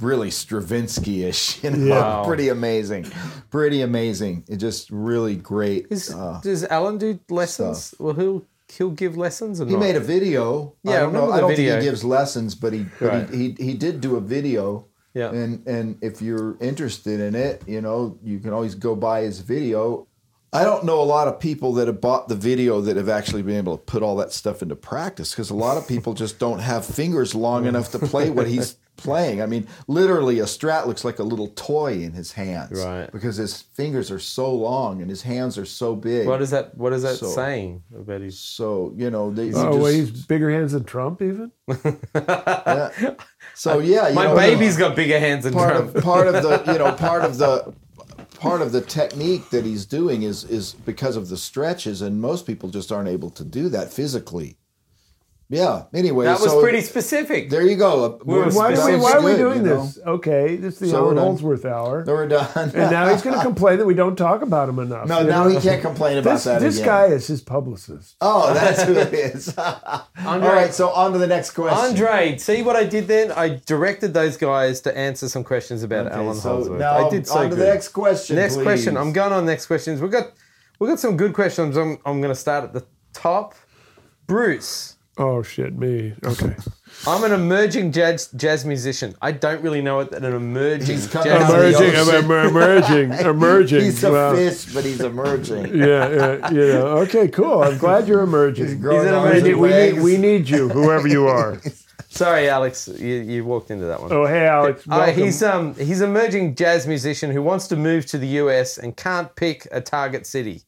really Stravinsky-ish, you know, Yeah. pretty amazing, pretty amazing. It just really great. Is, uh, does Allan do lessons? Well, he'll he'll give lessons or he not? made a video. Yeah, I I don't know. remember I don't video. think he gives lessons, but he but Right. he, he he did do a video. Yeah. And and if you're interested in it, you know, you can always go buy his video. I don't know a lot of people that have bought the video that have actually been able to put all that stuff into practice because a lot of people just don't have fingers long enough to play what he's playing. I mean, literally, a strat looks like a little toy in his hands, Right. Because his fingers are so long and his hands are so big. What is that? What is that So- saying about his? so you know, they, he Oh, just- well, he's bigger hands than Trump, even. yeah. So yeah, you My know, baby's got bigger hands than part Trump. of part of the you know part of the part of the technique that he's doing is is because of the stretches, and most people just aren't able to do that physically. Yeah. Anyway, that was so pretty specific. There you go. We're Why, That's why, why are we good, doing you know? this? Okay, this is the So Allan we're. Holdsworth hour. Then we're done. And now he's going to complain that we don't talk about him enough. no, you now know? he can't complain about This, that this again. guy is his publicist. Oh, that's who it is. All right, so on to the next question. Andre, see what I did then? I directed those guys to answer some questions about Okay, Allan so Holdsworth. now I did so on to good. the next question. Next please. question. I'm going on next questions. We've got we've got some good questions. I'm I'm gonna start at the top. Bruce. Oh shit, me. Okay. I'm an emerging jazz jazz musician. I don't really know what an emerging He's jazz coming out emerging, ocean. em- emerging, emerging. He's a Well, fish, but he's emerging. Yeah, yeah, you know. Okay, cool. I'm glad you're emerging. growing an arms We need, we, need, legs. we need you, whoever you are. Sorry, Alex, you, you walked into that one. Oh, hey, Alex. Uh, he's um he's an emerging jazz musician who wants to move to the US and can't pick a target city.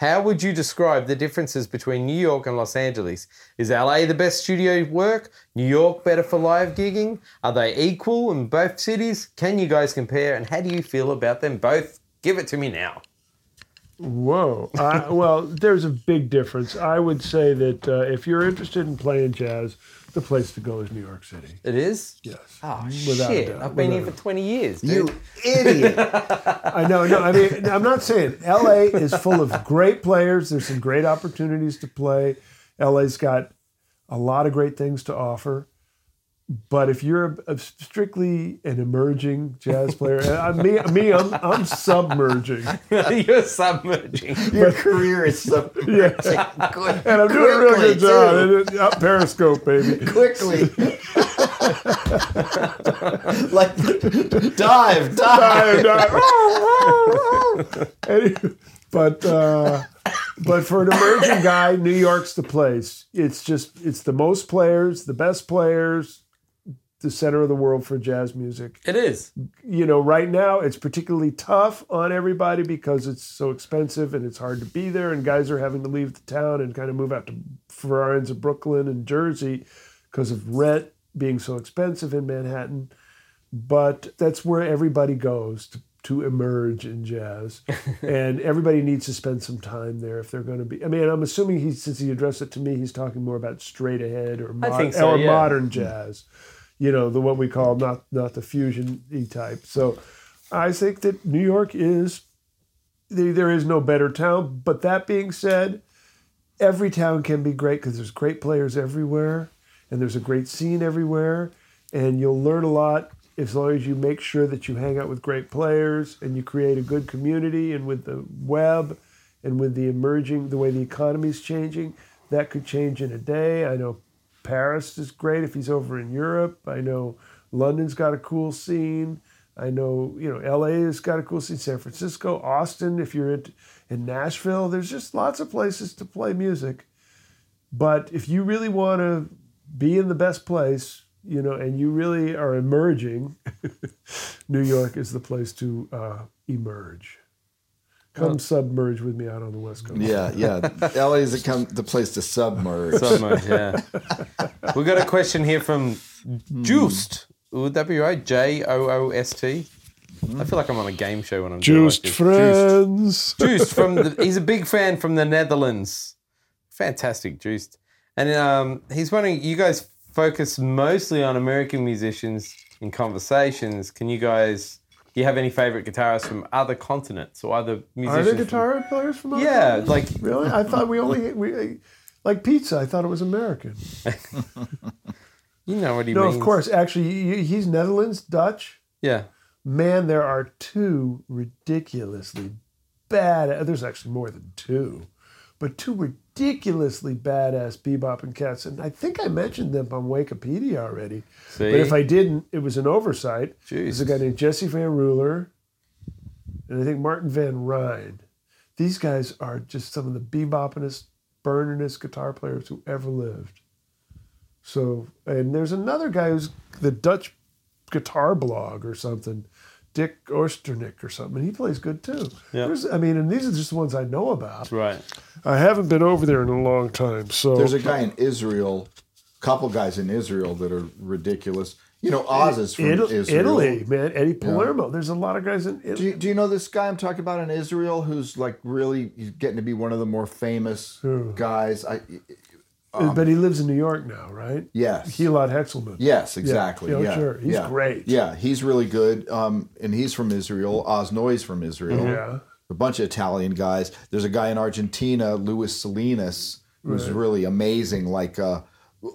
How would you describe the differences between New York and Los Angeles? Is LA the best studio work? New York better for live gigging? Are they equal in both cities? Can you guys compare? And how do you feel about them both? Give it to me now. Whoa. Uh, well, there's a big difference. I would say that uh, if you're interested in playing jazz, the place to go is New York City. It is? Yes. Oh, Without shit. I've been here for 20 years. Dude. You idiot. I know. No, I mean, I'm not saying LA is full of great players. There's some great opportunities to play. LA's got a lot of great things to offer. But if you're a, a strictly an emerging jazz player, I, me, me, I'm, I'm submerging, You're submerging. Your career is submerging. yeah, good. and I'm doing a real good job. too. It- Up Periscope, baby. Quickly. like dive, dive. dive, dive. Any- but uh, but for an emerging guy, New York's the place. It's just it's the most players, the best players, the center of the world for jazz music. It is. You know, right now it's particularly tough on everybody because it's so expensive and it's hard to be there, and guys are having to leave the town and kind of move out to far ends of Brooklyn and Jersey because of rent being so expensive in Manhattan but that's where everybody goes to, to emerge in jazz and everybody needs to spend some time there if they're going to be i mean i'm assuming he since he addressed it to me he's talking more about straight ahead or, mod- so, or yeah. modern hmm. jazz you know the what we call not not the fusion e type. So i think that new york is there, there is no better town. But that being said every town can be great because there's great players everywhere and there's a great scene everywhere. And you'll learn a lot as long as you make sure that you hang out with great players and you create a good community and with the web and with the emerging the way the economy is changing. That could change in a day. I know paris is great if he's over in europe. I know london's got a cool scene. I know you know la has got a cool scene. San francisco austin if you're in, in nashville there's just lots of places to play music. But if you really want to be in the best place, you know, and you really are emerging, New York is the place to uh, emerge. Come submerge with me out on the West Coast. Yeah, yeah. LA is the, the place to submerge. Submerge, yeah. we got a question here from Joost. Would that be right? J O O S T. I feel like I'm on a game show when I'm doing Joost like this. friends. Joost from the, he's a big fan from the Netherlands. Fantastic, Joost. And um, he's wondering, you guys focus mostly on American musicians in conversations. Can you guys, do you have any favorite guitarists from other continents or other musicians? Are there from- guitar players from other Yeah, countries? like Really? I thought we only we like pizza. I thought it was American. you know what he No, means. of course. Actually, he's Netherlands, Dutch. Yeah. Man, there are two ridiculously bad. There's actually more than two, but two ridiculously badass bebop and cats. And I think I mentioned them on Wikipedia already. See? But if I didn't, it was an oversight. Jeez. There's a guy named Jesse Van Ruller, and I think Martin Van Ryn. These guys are just some of the bebopinest, burningest guitar players who ever lived. So, and there's another guy who's the Dutch guitar blog or something, Dick Osternick or something, and he plays good too. Yeah. There's, I mean, and these are just the ones I know about. Right. I haven't been over there in a long time, so There's a guy in Israel, couple guys in Israel that are ridiculous. You know, Oz is from Italy, Israel. Italy, man, Eddie Palermo. There's a lot of guys in Do you, do you know this guy I'm talking about in Israel who's like really he's getting to be one of the more famous Who? guys? I but he lives in New York now, right? yes. Gilad Hekselman. Yes, exactly. Yeah, Yeah, sure. He's yeah. great. Yeah, he's really good. Um, and he's from Israel. Oz Noy's from Israel. Yeah. A bunch of Italian guys. There's a guy in Argentina, Luis Salinas, who's really amazing. Like uh,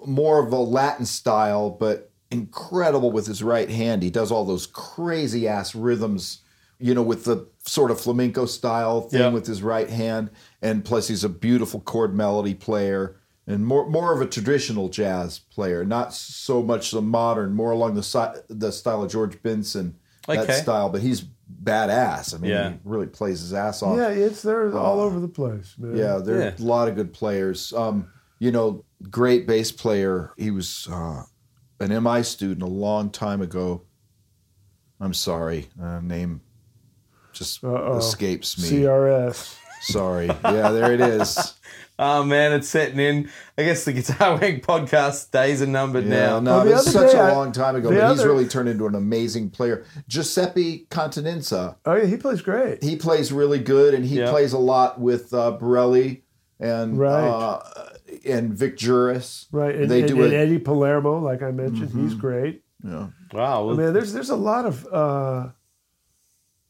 more of a Latin style, but incredible with his right hand. He does all those crazy ass rhythms. You know, with the sort of flamenco style thing Yeah. with his right hand, and plus he's a beautiful chord melody player and more more of a traditional jazz player, not so much the modern, more along the si- the style of George Benson, that style. But he's badass. I mean, Yeah. he really plays his ass off. Yeah, it's they're all over the place, man. Yeah, there are Yeah. a lot of good players. Um, you know, great bass player. He was uh, an MI student a long time ago. I'm sorry, uh, name just Uh-oh. escapes me. CRS. sorry. Yeah, there it is. Oh man, it's setting in. I guess the Guitar Wank podcast days are numbered Yeah, now. no, Well, the it was such day a I- long time ago. the But he's really turned into an amazing player. Giuseppe Continenza, Oh yeah, he plays great. he plays really good, and he Yeah. plays a lot with uh, Borelli and Right. uh, and Vic Juris. Right, and, they and, do and it. Eddie Palermo, like I mentioned, he's great. Yeah. Wow, I mean, there's there's a lot of uh,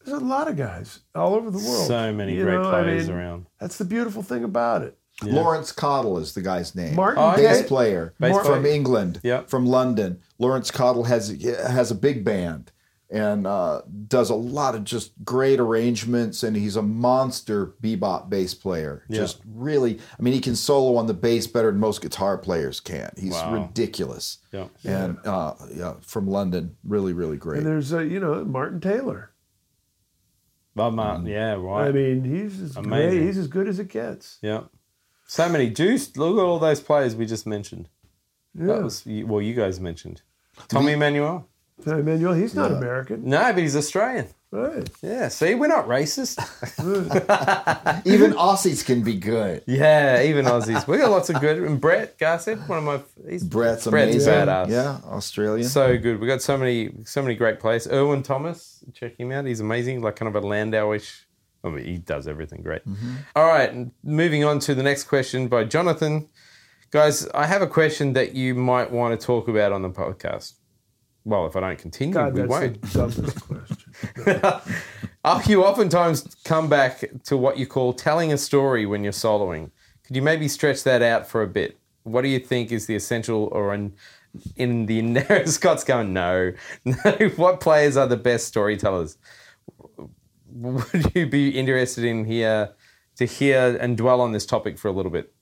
there's a lot of guys all over the world. so many You great know, I players mean, around. That's the beautiful thing about it. Laurence Cottle is the guy's name. Martin Oh, bass player Bass from player. England, Yep. from London. Laurence Cottle has has a big band and uh, does a lot of just great arrangements, and he's a monster bebop bass player. Yeah. Just really, I mean, he can solo on the bass better than most guitar players can. He's Wow. ridiculous. Yeah. And uh, yeah, from London, really, really great. And there's uh, you know Martin Taylor. Bob Martin, yeah, right. I mean, he's as Amazing. great. He's as good as it gets. yeah. So many juice. Look at all those players we just mentioned. Yeah. That was well, you guys mentioned. Tommy Emmanuel. Emmanuel, he's not American, No, but he's Australian. right? Yeah, see, we're not racist. Even Aussies can be good. yeah, even Aussies. We got lots of good. And Brett Garsed, one of my he's Brett's Brett's amazing. badass. Yeah, Australian. So good. We got so many, so many great players. Erwin Thomas, check him out. He's amazing. Like kind of a Landowish. I mean, he does everything great. Mm-hmm. All right, moving on to the next question by Jonathan. Guys, I have a question that you might want to talk about on the podcast. Well, if I don't continue, God, we that's won't. the dumbest question. You oftentimes come back to what you call telling a story when you're soloing. Could you maybe stretch that out for a bit? What do you think is the essential or in, the in the Scott's going, no, no. What players are the best storytellers? Would you be interested in here to hear and dwell on this topic for a little bit?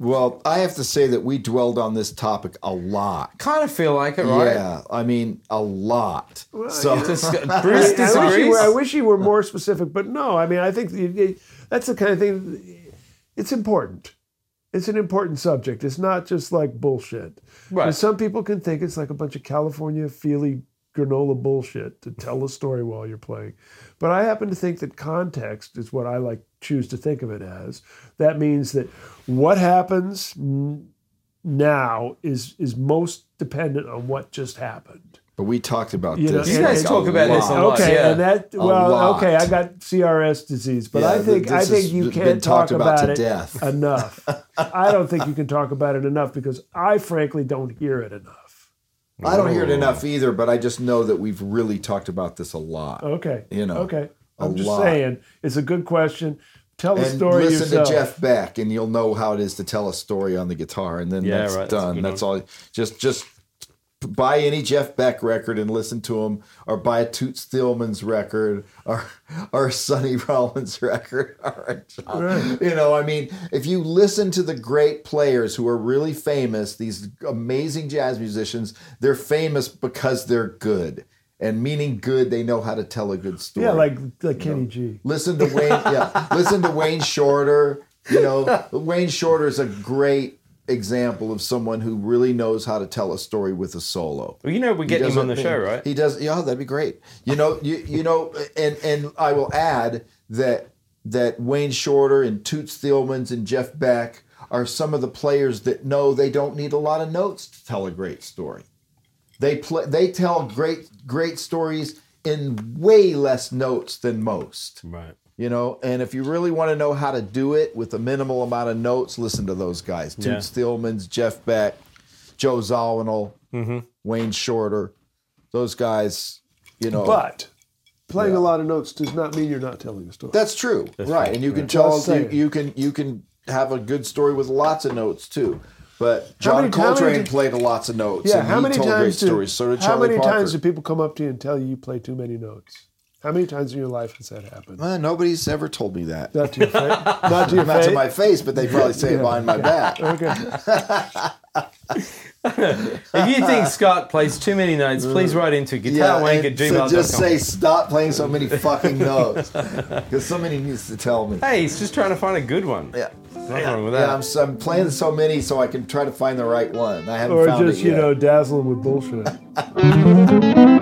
well, I have to say that we dwelled on this topic a lot. Kind of feel like it, right? Yeah, I mean a lot. so Dis- Bruce I, wish he disagrees. were, I wish he were more specific, but no. I mean, I think it, it- that's the kind of thing. It's important. it's an important subject. It's not just like bullshit. Right. And some people can think it's like a bunch of California feely granola bullshit to tell a story while you're playing. But I happen to think that context is what I like choose to think of it as. That means that what happens n- now is is most dependent on what just happened. But we talked about You know, this. You like guys a talk about this a lot. lot. Okay, yeah. and that well, okay, I got CRS disease, but Yeah, I think I think you can't talk about about, to it death. enough. I don't think you can talk about it enough because I frankly don't hear it enough. I don't hear it enough either, but I just know that we've really talked about this a lot. Okay, You know, okay. a I'm just lot. saying it's a good question. Tell the and story listen yourself. to Jeff Beck, and you'll know how it is to tell a story on the guitar, and then Yeah, that's right, done. good That's, all. Just just buy any Jeff Beck record and listen to him, or buy a Toots Thielemans's record, or or Sonny Rollins record, or Right. you know. I mean, if you listen to the great players who are really famous, these amazing jazz musicians, they're famous because they're good. And meaning good, they know how to tell a good story. yeah, like like Kenny G. Listen to Wayne. yeah, listen to Wayne Shorter. You know, Wayne Shorter is a great example of someone who really knows how to tell a story with a solo. Well, you know, we get him on the show, right? He does. Yeah, that'd be great. You know, you you know, and and I will add that that Wayne Shorter and Toots Thielemans and Jeff Beck are some of the players that know they don't need a lot of notes to tell a great story. They play. They tell great great stories in way less notes than most Right. You know and if you really want to know how to do it with a minimal amount of notes listen to those guys Yeah. Toots Thielemans, jeff beck joe zawinul Mm-hmm. wayne shorter those guys you know But playing Yeah. a lot of notes does not mean you're not telling a story. that's true right true, and you can right. tell you, you can you can have a good story with lots of notes too but john many- coltrane did- played lots of notes yeah, and how he many told great times do, stories so did how many Parker. times do people come up to you and tell you you play too many notes? How many times in your life has that happened? Uh, nobody's ever told me that Not to your face. Not to your not face. to my face but they probably say it behind my back Okay. If you think Scott plays too many notes, please write into guitarwank at and so gmail.com. just say stop playing so many fucking notes because somebody needs to tell me. hey, he's just trying to find a good one. Yeah, Nothing wrong with yeah. I'm, I'm playing so many so I can try to find the right one. I haven't Or found just, it yet. you know, dazzle with bullshit.